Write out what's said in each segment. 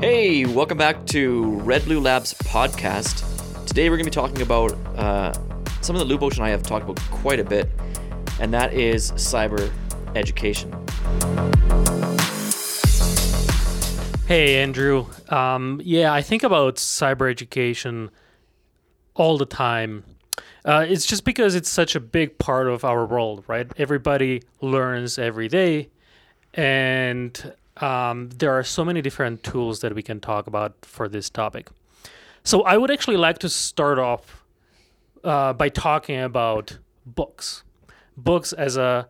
Hey, welcome back to Red Blue Labs podcast. Today we're going to be talking about uh, something that Lubos and I have talked about quite a bit, and that is cyber education. Hey, Andrew. Um, yeah, I think about cyber education all the time. Uh, it's just because it's such a big part of our world, right? Everybody learns every day, and um, there are so many different tools that we can talk about for this topic. So, I would actually like to start off uh, by talking about books. Books as a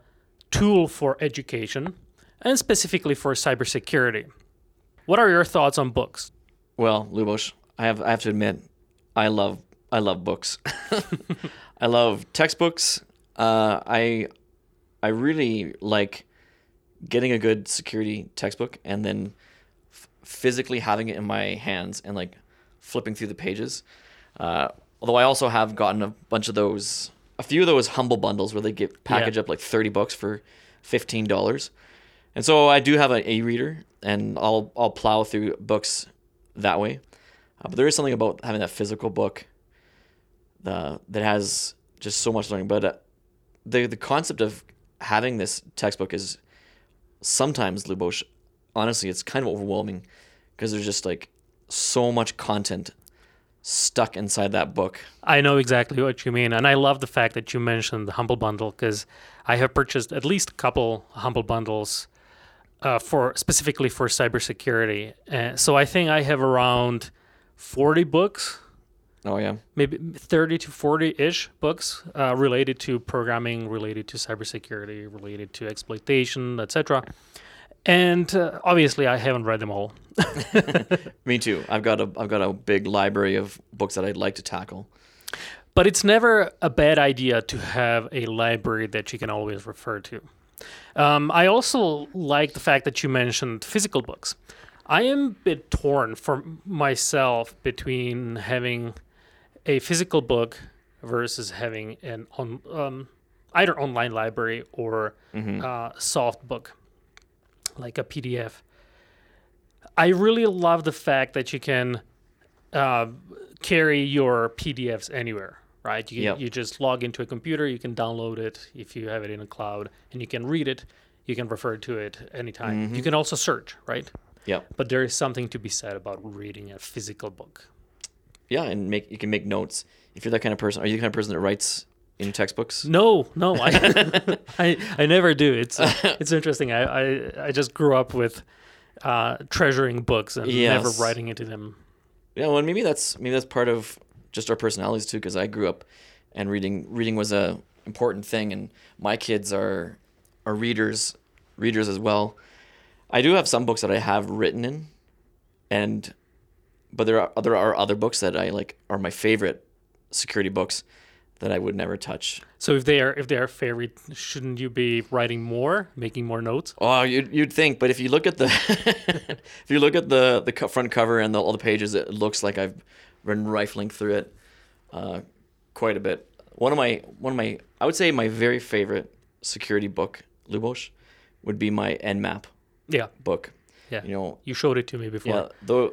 tool for education, and specifically for cybersecurity. What are your thoughts on books? Well, Lubos, I have I have to admit, I love I love books. I love textbooks. Uh, I I really like getting a good security textbook and then f- physically having it in my hands and like flipping through the pages. Uh, although I also have gotten a bunch of those, a few of those humble bundles where they get package Yeah. up like thirty bucks for fifteen dollars. And so I do have an e-reader, and I'll I'll plow through books that way. Uh, but there is something about having that physical book uh, that has just so much learning. But uh, the the concept of having this textbook is sometimes Lubos, honestly, it's kind of overwhelming because there's just like so much content stuck inside that book. I know exactly what you mean, and I love the fact that you mentioned the Humble Bundle because I have purchased at least a couple Humble Bundles uh, for specifically for cybersecurity. Uh, so I think I have around forty books, Oh yeah, maybe thirty to forty ish books uh, related to programming, related to cybersecurity, related to exploitation, etc. And uh, obviously, I haven't read them all. me too. I've got a I've got a big library of books that I'd like to tackle. But it's never a bad idea to have a library that you can always refer to. Um, I also like the fact that you mentioned physical books. I am a bit torn for myself between having a physical book versus having an on um, either online library or uh, soft book, like a PDF. I really love the fact that you can uh, carry your PDFs anywhere, right? You, Yep. you just log into a computer, you can download it if you have it in a cloud, and you can read it. You can refer to it anytime. You can also search, right? Yeah. But there is something to be said about reading a physical book. Yeah, and make you can make notes if you're that kind of person. Are you the kind of person that writes in textbooks? No, no, I, I, I never do. It's it's interesting. I, I, I just grew up with uh, treasuring books and never writing into them. Yeah, well, maybe that's maybe that's part of just our personalities too. Because I grew up and reading reading was a important thing, and my kids are are readers readers as well. I do have some books that I have written in, and but there are there are other books that I like are my favorite security books that I would never touch. So if they are if they are favorite, shouldn't you be writing more, making more notes? Oh, you'd, you'd think, but if you look at the if you look at the the front cover and the, all the pages, it looks like I've been rifling through it uh, quite a bit. One of my one of my I would say my very favorite security book, Lubos, would be my Nmap Yeah, book. yeah. You know, You showed it to me before. yeah. Though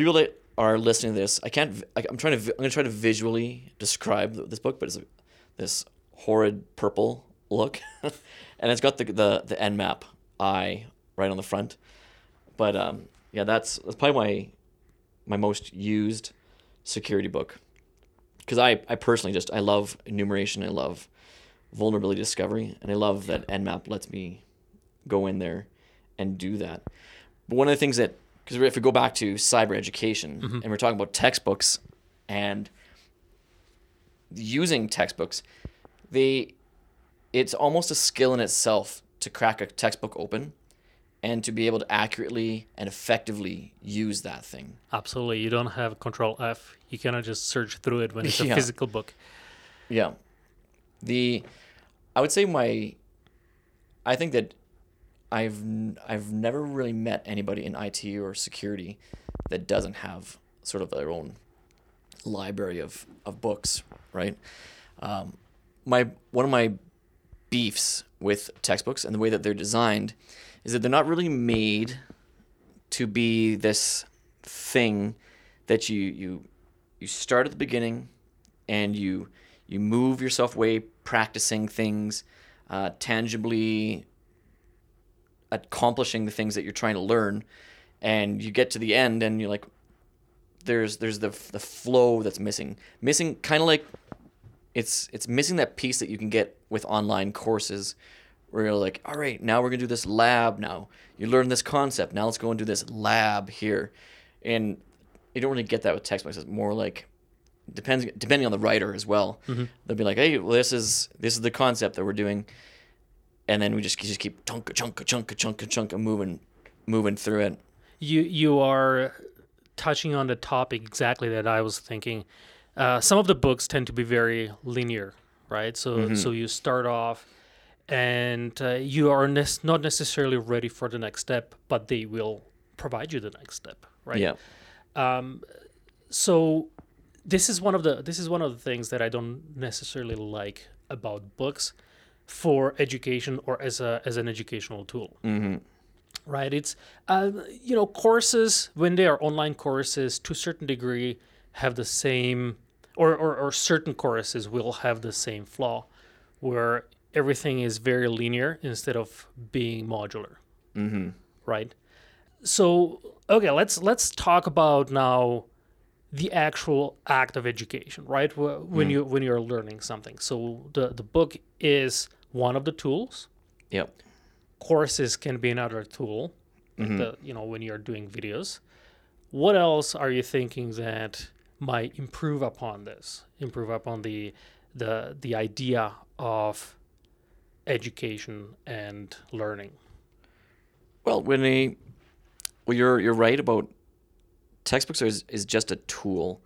people that are listening to this, I can't. I, I'm trying to. I'm gonna try to visually describe this book, but it's this horrid purple look, and it's got the the the Nmap eye right on the front. But um, yeah, that's that's probably my my most used security book because I I personally just I love enumeration. I love vulnerability discovery, and I love that Nmap lets me go in there and do that. But one of the things that, because if we go back to cyber education mm-hmm. and we're talking about textbooks and using textbooks, they, it's almost a skill in itself to crack a textbook open and to be able to accurately and effectively use that thing. Absolutely. You don't have Control F. You cannot just search through it when it's a Yeah. physical book. Yeah. The I would say my I think that I've I've never really met anybody in IT or security that doesn't have sort of their own library of, of books, right? Um, my one of my beefs with textbooks and the way that they're designed is that they're not really made to be this thing that you you you start at the beginning and you you move yourself away practicing things uh, tangibly accomplishing the things that you're trying to learn and you get to the end and you're like there's there's the the flow that's missing. Missing kind of like it's it's missing that piece that you can get with online courses where you're like all right now we're going to do this lab now. You learn this concept. Now let's go and do this lab here. And you don't really get that with textbooks it's more like depends depending on the writer as well. Mm-hmm. They'll be like hey well, this is this is the concept that we're doing and then we just just keep chunka chunka chunka chunka chunka moving moving through it You you are touching on the topic exactly that I was thinking. Uh, some of the books tend to be very linear, right? So so you start off, and uh, you are nes- not necessarily ready for the next step, but they will provide you the next step, right? yeah Um, so this is one of the this is one of the things that I don't necessarily like about books for education or as a as an educational tool. Mm-hmm. Right? It's uh, you know courses when they are online courses to a certain degree have the same or, or or certain courses will have the same flaw where everything is very linear instead of being modular. Mm-hmm. Right? so okay let's let's talk about now the actual act of education right Wh- when you when you're learning something so the the book is one of the tools. Yep. Courses can be another tool like mm-hmm. the you know when you're doing videos. What else are you thinking that might improve upon this? Improve upon the the the idea of education and learning? Well, a well, you're you're right about textbooks is is just a tool.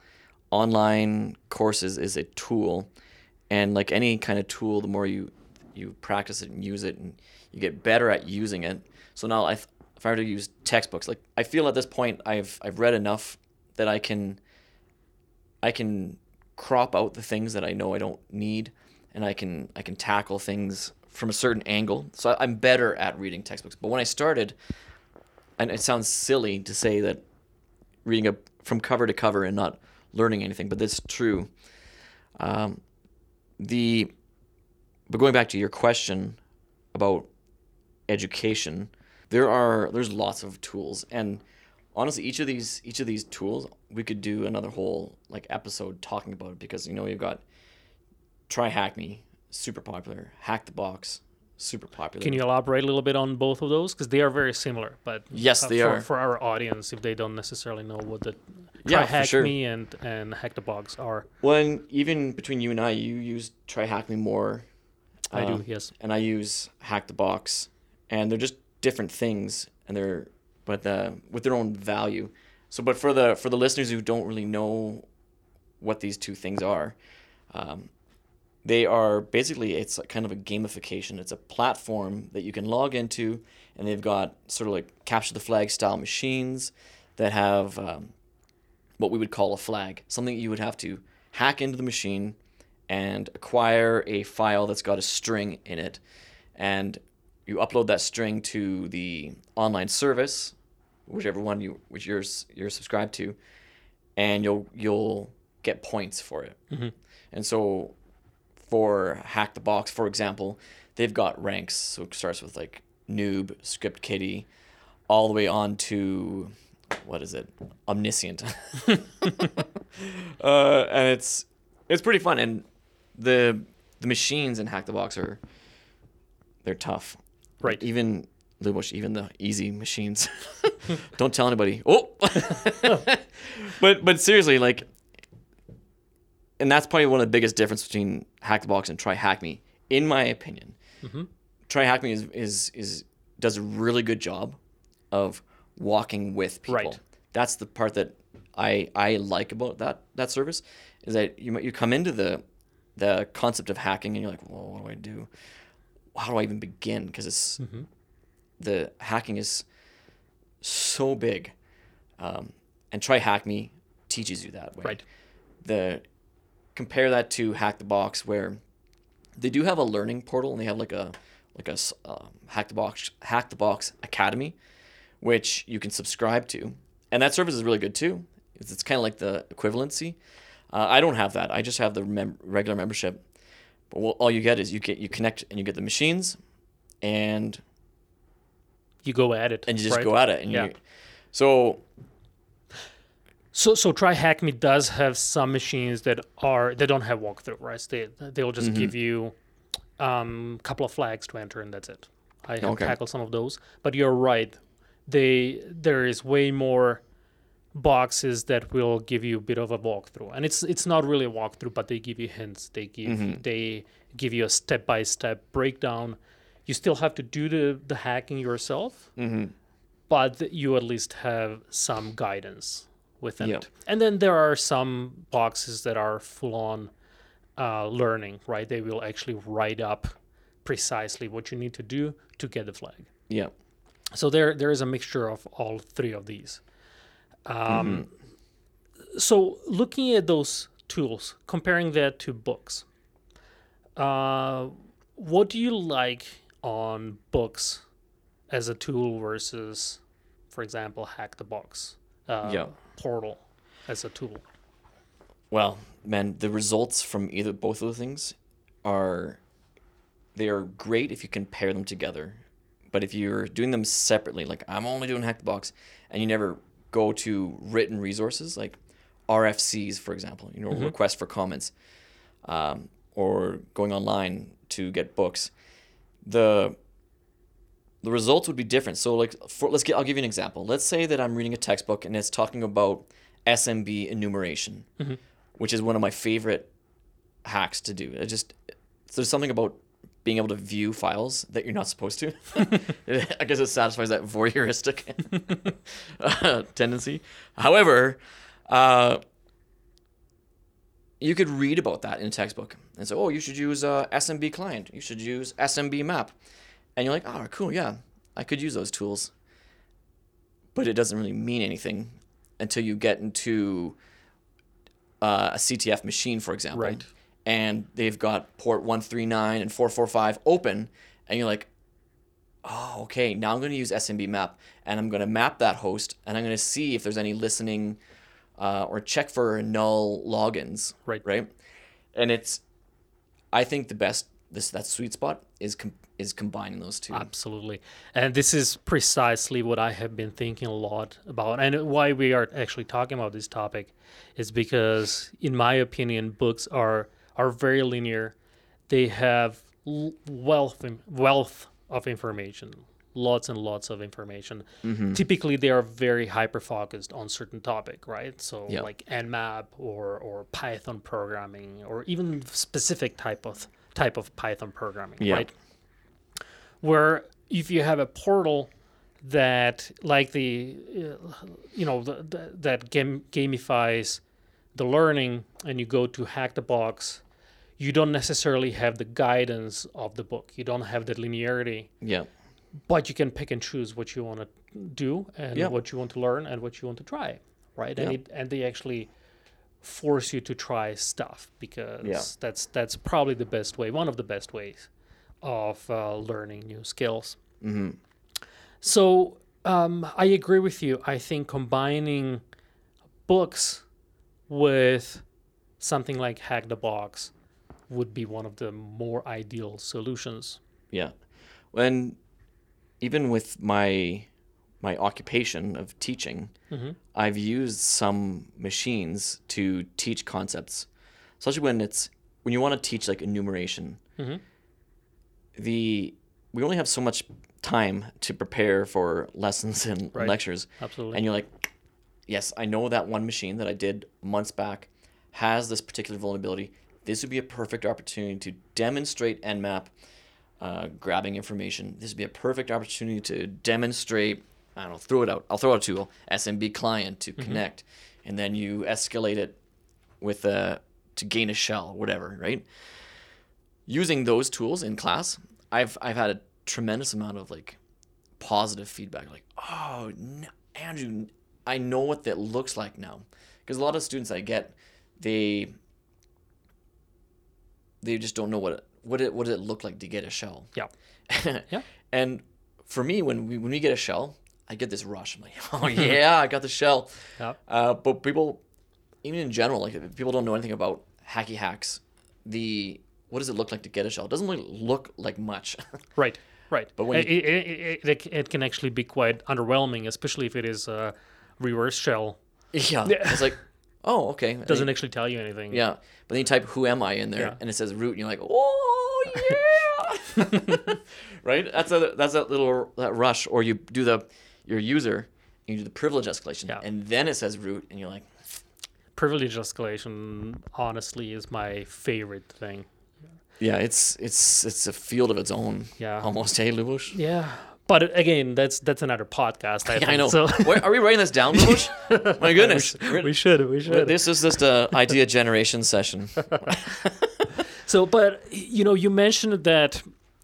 Online courses is a tool, and like any kind of tool, the more you you practice it and use it, and you get better at using it. So now, if if I were to use textbooks, like I feel at this point, I've I've read enough that I can I can crop out the things that I know I don't need, and I can I can tackle things from a certain angle. So I'm better at reading textbooks. But when I started, and it sounds silly to say that reading a from cover to cover and not learning anything, but that's true. Um, the but going back to your question about education, there are there's lots of tools, and honestly, each of these each of these tools we could do another whole like episode talking about it because you know you've got try hack me super popular hack the box super popular Can you elaborate a little bit on both of those? Because they are very similar, but Yes, uh, they for, are. for our audience if they don't necessarily know what the Yeah, try for hack sure. me and and hack the box are. When even between you and I, you use try hack me more. I do, uh, yes. And I use hack the box, and they're just different things, and they're but uh, with their own value. So, but for the for the listeners who don't really know what these two things are, um, they are basically it's a kind of a gamification. It's a platform that you can log into, and they've got sort of like capture the flag style machines that have um, what we would call a flag, something you would have to hack into the machine and acquire a file that's got a string in it, and you upload that string to the online service, whichever one you which you're you're subscribed to, and you'll you'll get points for it. And so, for hack the box, for example, they've got ranks. So it starts with like noob, script kiddie, all the way on to what is it, omniscient. uh, and it's it's pretty fun, and the the machines in hack the box are they're tough. Right. Even Lubos, even the easy machines. Don't tell anybody. Oh, but but seriously, like, and that's probably one of the biggest difference between Hack the Box and Try Hack Me, in my opinion. Mm-hmm. Try Hack Me is is is does a really good job of walking with people. Right. That's the part that I I like about that that service is that you you come into the the concept of hacking and you're like, well, what do I do? How do I even begin? Because it's Mm-hmm. the hacking is so big, um, and try hack me teaches you that way. Right. The compare that to hack the box where They do have a learning portal, and they have like a like a um, hack the box hack the box academy, which you can subscribe to, and that service is really good too. It's, it's kind of like the equivalency. Uh, I don't have that. I just have the mem- regular membership. But what, all you get is you get you connect and you get the machines, and You go at it. and you just right? go at it. And Yeah. you, so So so Try Hack Me does have some machines that are they don't have walkthrough, right? They they'll just Mm-hmm. give you a um, couple of flags to enter and that's it. I have Okay. tackled some of those, but you're right. They there is way more boxes that will give you a bit of a walkthrough, and it's it's not really a walkthrough, but they give you hints. They give Mm-hmm. they give you a step by step breakdown. You still have to do the the hacking yourself, mm-hmm. but you at least have some guidance within Yeah. it. And then there are some boxes that are full on uh, learning, right? They will actually write up precisely what you need to do to get the flag. yeah, So there there is a mixture of all three of these. Um, So looking at those tools, comparing that to books, uh, what do you like on books as a tool versus, for example, Hack the Box uh, Yeah. portal as a tool? Well, man, the results from either both of those things are they are great if you can pair them together. But if you're doing them separately, like I'm only doing Hack the Box, and you never go to written resources like RFCs, for example, you know, request for comments, um, or going online to get books, the the results would be different. So, like, for, let's get I'll give you an example. Let's say that I'm reading a textbook and it's talking about SMB enumeration, which is one of my favorite hacks to do. It just there's something about being able to view files that you're not supposed to. I guess it satisfies that voyeuristic uh, tendency. However, uh, you could read about that in a textbook and say, "Oh, you should use uh, SMB client. You should use SMB map," and you're like, "Oh, cool, yeah, I could use those tools." But it doesn't really mean anything until you get into uh, a CTF machine, for example, Right. And they've got port 139 and 445 open, and you're like, oh, okay, now I'm going to use SMB map, and I'm going to map that host, and I'm going to see if there's any listening uh, or check for null logins, Right. Right, and it's, I think the best this that sweet spot is com- is combining those two. Absolutely. And this is precisely what I have been thinking a lot about. And why we are actually talking about this topic is because, in my opinion, books are, are very linear. They have wealth, wealth of information, lots and lots of information. Typically, they are very hyper focused on certain topic, right? So, Yeah. like Nmap or, or Python programming or even specific type of type of Python programming, Yeah. right? where if you have a portal that like the uh, you know the, the, that game, gamifies the learning and you go to hack the box you don't necessarily have the guidance of the book you don't have that linearity yeah, but you can pick and choose what you want to do and Yeah. what you want to learn and what you want to try right and Yeah. it, and they actually force you to try stuff because Yeah. that's that's probably the best way one of the best ways of uh, learning new skills hmm so um, I agree with you. I think combining books with something like Hack the Box would be one of the more ideal solutions. yeah. When even with my my occupation of teaching, Mhm. I've used some machines to teach concepts, especially when it's when you want to teach like enumeration. Mhm. The we only have so much time to prepare for lessons and Right. lectures, Absolutely. and you're like, yes, I know that one machine that I did months back has this particular vulnerability. This would be a perfect opportunity to demonstrate Nmap uh, grabbing information. This would be a perfect opportunity to demonstrate. I don't know, throw it out. I'll throw out a tool, SMB client to connect, and then you escalate it with a to gain a shell, whatever, right? Using those tools in class, I've I've had a tremendous amount of like positive feedback, like, oh, no, Andrew, I know what that looks like now, because a lot of students I get, they they just don't know what it, what it what did it look like to get a shell? Yeah. Yeah. And for me, when we when we get a shell, I get this rush. I'm like, oh yeah, I got the shell. Yeah. Uh, but people, even in general, like if people don't know anything about hacky hacks. The what does it look like to get a shell? It doesn't really look like much. Right. Right. But when it, it, it, it, it can actually be quite underwhelming, especially if it is a reverse shell. yeah, it's like, oh okay. And Doesn't actually tell you anything. yeah, but then you type "Who am I" in there, Yeah. and it says root, and you're like, oh yeah, right? That's a that's that little that rush. Or you do the your user, and you do the privilege escalation, Yeah. and then it says root, and you're like, Privilege escalation, honestly, is my favorite thing. yeah, it's it's it's a field of its own. Yeah. almost. Hey, Lubos. Yeah. But again, that's that's another podcast. I, Yeah, think. I know. So Wait, are we writing this down? My goodness. we should. We should. This is just a idea generation session. So, but you know, you mentioned that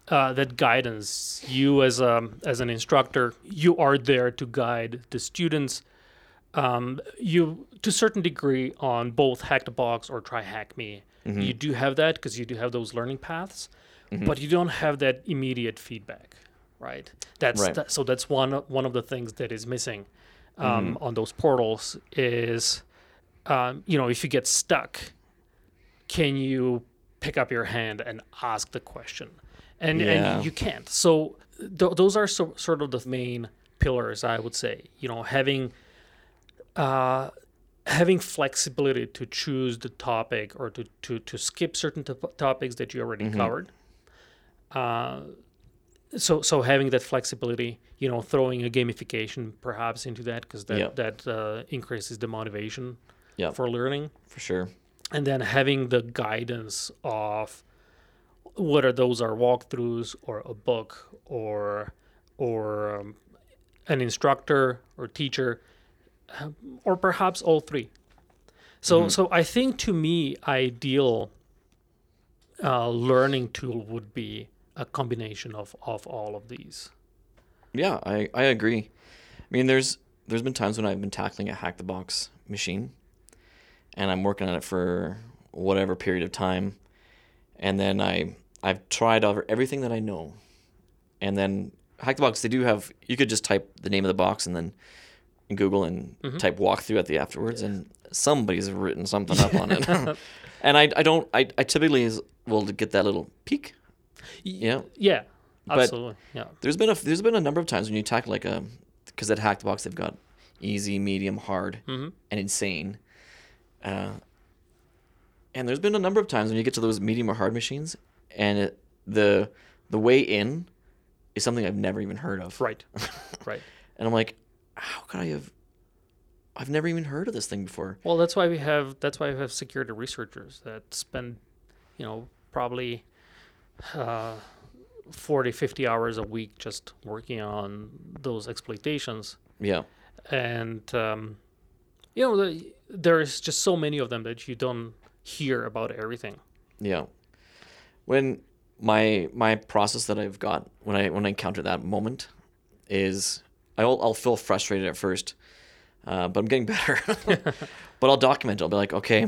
uh, that guidance. You as a as an instructor, you are there to guide the students. Um, you to a certain degree on both Hack the Box or Try Hack Me. You do have that because you do have those learning paths, but you don't have that immediate feedback, right? That's Right. that- so that's one one of the things that is missing um, on those portals is um, you know if you get stuck can you pick up your hand and ask the question and Yeah. and you can't so th- those are so, sort of the main pillars i would say you know having uh having flexibility to choose the topic or to to, to skip certain top topics that you already covered uh so so having that flexibility you know throwing a gamification perhaps into that because that Yeah. that uh, increases the motivation Yeah. for learning For sure. and then having the guidance of whether those are walkthroughs or a book or or um, an instructor or teacher um, or perhaps all three so so i think to me ideal uh, learning tool would be a combination of of all of these. Yeah, I, I agree. I mean, there's there's been times when I've been tackling a hack the box machine, and I'm working on it for whatever period of time, and then I I've tried over everything that I know, and then hack the box they do have you could just type the name of the box and then Google and mm-hmm. type walkthrough at the afterwards, and somebody's written something up on it, and I I don't I, I typically will get that little peek, yeah, yeah But- absolutely yeah there's been a there's been a number of times when you tackle like a because at Hack the Box they've got easy, medium, hard, Mhm. and insane. Uh, and there's been a number of times when you get to those medium or hard machines, and it, the the way in is something I've never even heard of. right right And I'm like, how could I have? I've never even heard of this thing before. Well, that's why we have that's why we have security researchers that spend, you know, probably uh, 40, 50 hours a week just working on those exploitations. Yeah, And, um, you know, the, there's just so many of them that you don't hear about everything. yeah. When my my process that I've got when I when I encounter that moment is I'll I'll feel frustrated at first, uh, but I'm getting better. but I'll document. it. I'll be like, okay,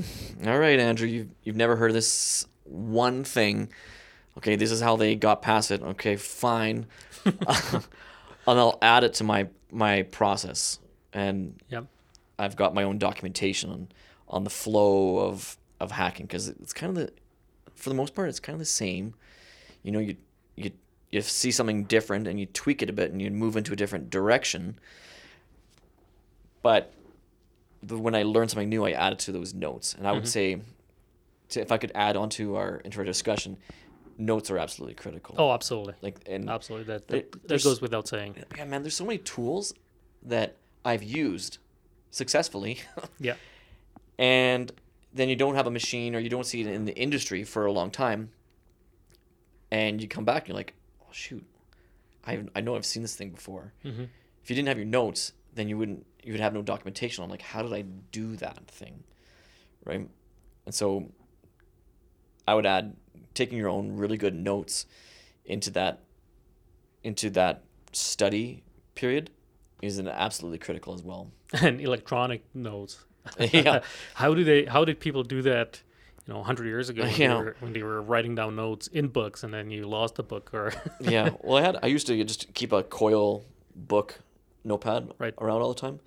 all right, Andrew, you've you've never heard of this one thing. Okay, this is how they got past it. Okay, fine. and I'll add it to my my process, and Yep. I've got my own documentation on on the flow of of hacking because it's kind of the for the most part it's kind of the same. You know, you you you see something different and you tweak it a bit and you move into a different direction. But when I learn something new, I add it to those notes, and I would mm-hmm. say, to, if I could add on to our into our discussion, notes are absolutely critical. Oh, absolutely. like and Absolutely. That, There- that, that goes without saying. yeah, man, there's so many tools that I've used successfully, Yeah. and then you don't have a machine or you don't see it in the industry for a long time, and you come back and you're like, oh shoot, I I know I've seen this thing before. hmm If you didn't have your notes, then you wouldn't you would have no documentation on like how did I do that thing, right? And so I would add taking your own really good notes into that into that study period is an absolutely critical as well. And electronic notes. yeah. how do they? How did people do that you know 100 years ago when, Yeah. they were, when they were writing down notes in books and then you lost the book or yeah. Well, I had I used to just keep a coil book notepad Right. around all the time,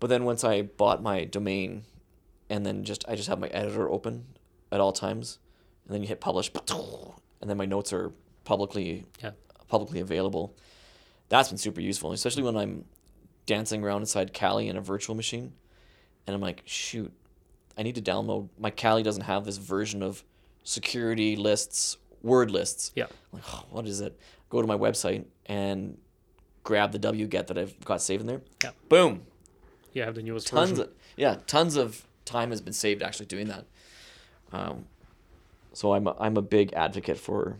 but then once I bought my domain, and then just I just have my editor open at all times, and then you hit publish, and then my notes are publicly yeah publicly available. That's been super useful, especially when I'm dancing around inside Kali in a virtual machine, and I'm like, shoot, I need to download. My Kali doesn't have this version of security lists, word lists. yeah I'm like, oh, what is it? Go to my website and grab the wget that I've got saved in there. Yeah. Boom. you have the newest Tons version of yeah, tons of time has been saved actually doing that. Um, so I'm a, I'm a big advocate for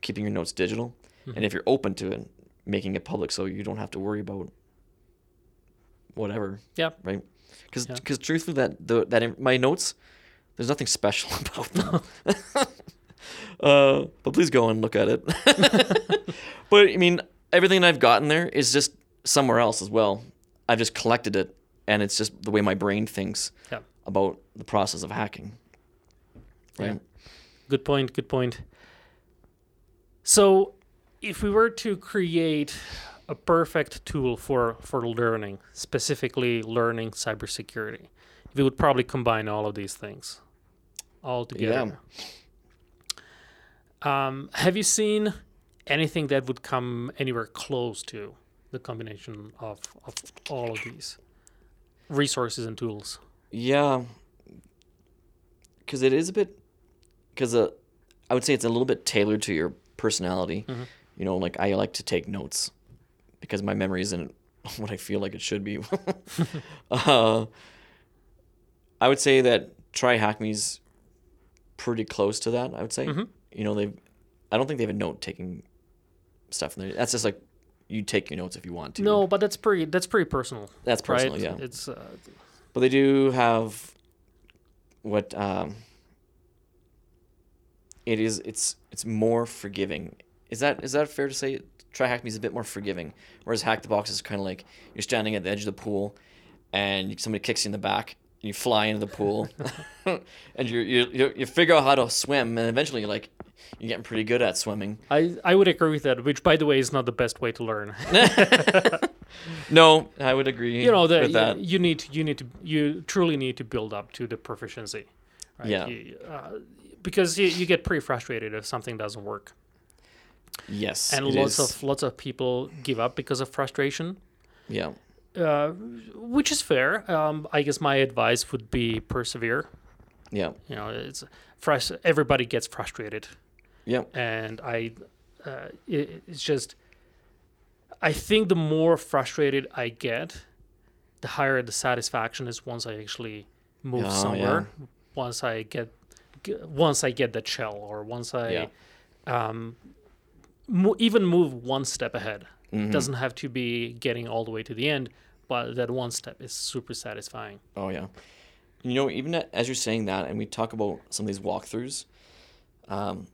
keeping your notes digital, Mm-hmm. and if you're open to it, making it public so you don't have to worry about whatever, yeah right? Because Yeah. truthfully, that the that in- my notes, there's nothing special about them. uh, but please go and look at it. but I mean, everything I've gotten there is just somewhere else as well. I've just collected it, and it's just the way my brain thinks yeah about the process of hacking. Right? Yeah. Good point. Good point. So, if we were to create a perfect tool for for learning, specifically learning cybersecurity, we would probably combine all of these things all together. Um, have you seen anything that would come anywhere close to the combination of, of all of these resources and tools? Yeah. Because it is a bit, because uh, I would say it's a little bit tailored to your personality. Mm-hmm. You know, like I like to take notes because my memory isn't what I feel like it should be. uh, I would say that Try Hack Me's pretty close to that. I would say. Mhm. You know, they. I don't think they have a note taking stuff in there. That's just like you take your notes if you want to. No, but that's pretty that's pretty personal. that's personal. right? Yeah. It's uh, But they do have what um it is it's it's more forgiving. Is that is that fair to say? Try Hack Me is a bit more forgiving. Whereas Hack the Box is kind of like you're standing at the edge of the pool and somebody kicks you in the back and you fly into the pool and you you you you figure out how to swim and eventually you're like you're getting pretty good at swimming. I I would agree with that, which by the way is not the best way to learn. No, I would agree. you know that with that. you need you need to you truly need to build up to the proficiency. Right? Yeah. You, uh, because you, you get pretty frustrated if something doesn't work, Yes. and lots is. of lots of people give up because of frustration. yeah. Uh, which is fair. Um, I guess my advice would be persevere. Yeah. You know, it's frus- everybody gets frustrated. Yeah. and I, uh, it, it's just, I think the more frustrated I get, the higher the satisfaction is once I actually move Oh, somewhere. Once I get, once I get that shell, or once I, Yeah. um, mo- even move one step ahead. Mhm. Doesn't have to be getting all the way to the end, but that one step is super satisfying. Oh yeah. You know, even as you're saying that, and we talk about some of these walkthroughs, um,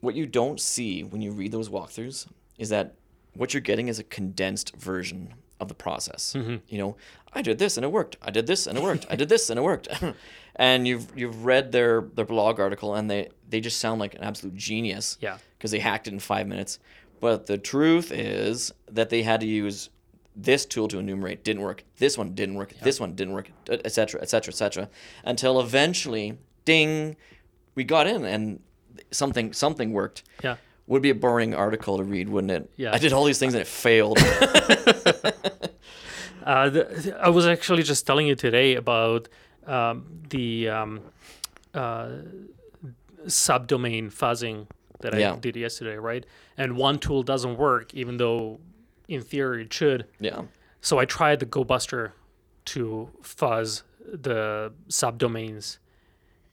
what you don't see when you read those walkthroughs is that what you're getting is a condensed version of the process. Mm-hmm. You know, I did this and it worked. I did this and it worked. I did this and it worked. and you've you've read their their blog article and they they just sound like an absolute genius Yeah. because they hacked it in five minutes. But the truth is that they had to use this tool to enumerate didn't work. This one didn't work. This one didn't work, etc., etc., etc. Until eventually, ding, we got in and something something worked. Yeah. Would be a boring article to read, wouldn't it? Yeah. I did all these things and it failed. Uh, the, I was actually just telling you today about um, the um, uh, subdomain fuzzing that I Yeah. did yesterday, right? And one tool doesn't work, even though in theory it should. yeah. So I tried the GoBuster to fuzz the subdomains,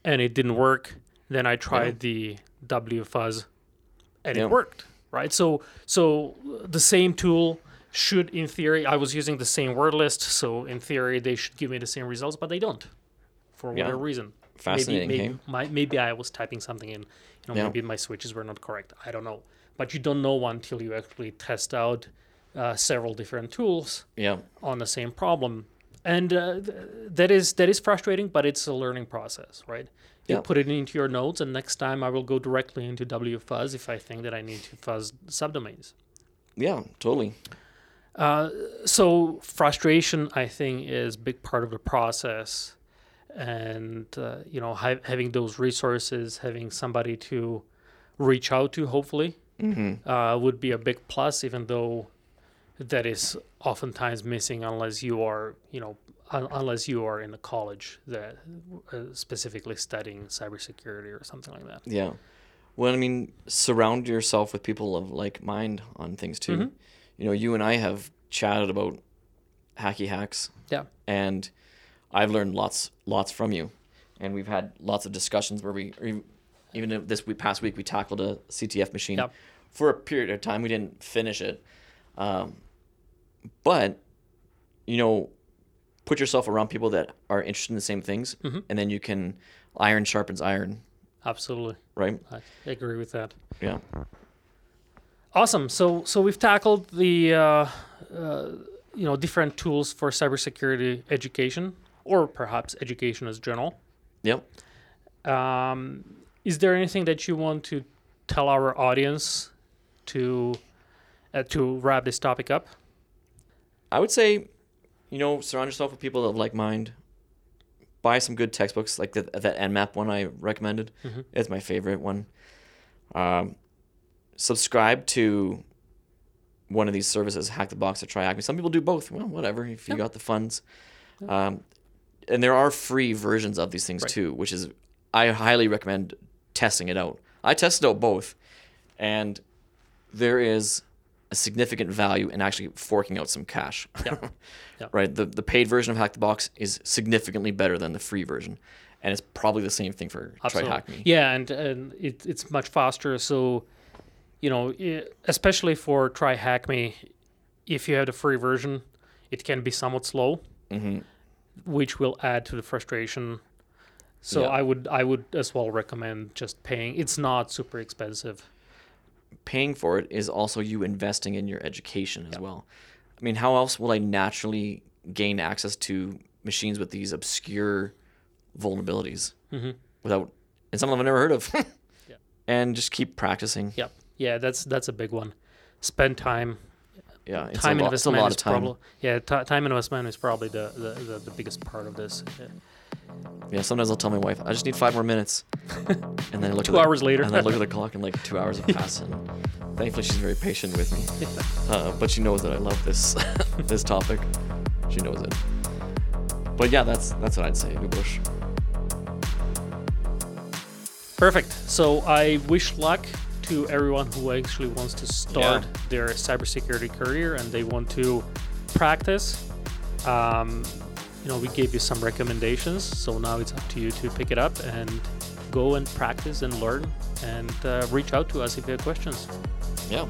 and it didn't work. Then I tried the WFuzz, and Yeah. it worked. Right. So so the same tool should, in theory, I was using the same word list. So in theory, they should give me the same results, but they don't, for Yeah. whatever reason. Fascinating, Maybe maybe, my, maybe I was typing something in. You know, Yeah. maybe my switches were not correct. I don't know. But you don't know until you actually test out uh, several different tools Yeah. on the same problem and uh, th- that is that is frustrating, but it's a learning process, right? You Yeah. put it into your notes, and next time I will go directly into WFuzz if I think that I need to fuzz subdomains. Yeah, totally. Uh, so frustration, I think, is a big part of the process, and uh, you know, ha- having those resources, having somebody to reach out to, hopefully, Mm-hmm. uh, would be a big plus, even though that is oftentimes missing unless you are, you know, unless you are in a college that uh, specifically studying cybersecurity or something like that. Yeah. Well, I mean, surround yourself with people of like mind on things too. Mhm. You know, you and I have chatted about hacky hacks. Yeah. And I've learned lots, lots from you, and we've had lots of discussions where we, even- even this week, past week, we tackled a CTF machine Yep. for a period of time. We didn't finish it, um, but you know, put yourself around people that are interested in the same things, Mhm. and then you can iron sharpens iron, Absolutely, right? I agree with that. Yeah. Awesome. So so we've tackled the uh, uh, you know different tools for cybersecurity education, or perhaps education as general. Yep. Um, is there anything that you want to tell our audience to uh, to wrap this topic up? I would say, you know, surround yourself with people of like mind. Buy some good textbooks, like the, that Nmap one I recommended. Mhm. It's my favorite one. Um, subscribe to one of these services, Hack the Box or Me. Some people do both. Well, whatever, if you Yeah. got the funds. Um, and there are free versions of these things Right. too, which is I highly recommend testing it out. I tested out both, and there is a significant value in actually forking out some cash. Yeah. Yeah. right. The the paid version of Hack the Box is significantly better than the free version, and it's probably the same thing for Try Hack Me. Yeah, and and it, it's much faster. So, you know, especially for Try Hack Me, if you have the free version, it can be somewhat slow, hmm which will add to the frustration. So Yeah. I would I would as well recommend just paying. It's not super expensive. Paying for it is also you investing in your education as well. I mean, how else will I naturally gain access to machines with these obscure vulnerabilities Mhm. without, and some of them I've never heard of. Yeah. And just keep practicing. Yeah, yeah, that's that's a big one. Spend time. Yeah, it's time a lot, it's a investment lot is time. probably yeah. T- time investment is probably the, the, the, the biggest part of this. Yeah. Yeah, sometimes I'll tell my wife, I just need five more minutes, and then I look Two at the, hours later. and I look at the clock, and like two hours have passed. And thankfully, she's very patient with me. Uh, but she knows that I love this this topic. She knows it. But yeah, that's that's what I'd say, Lubos. Perfect. So I wish luck to everyone who actually wants to start Yeah. their cybersecurity career and they want to practice. Um, you know, we gave you some recommendations, so now it's up to you to pick it up and go and practice and learn and uh, reach out to us if you have questions. Yeah.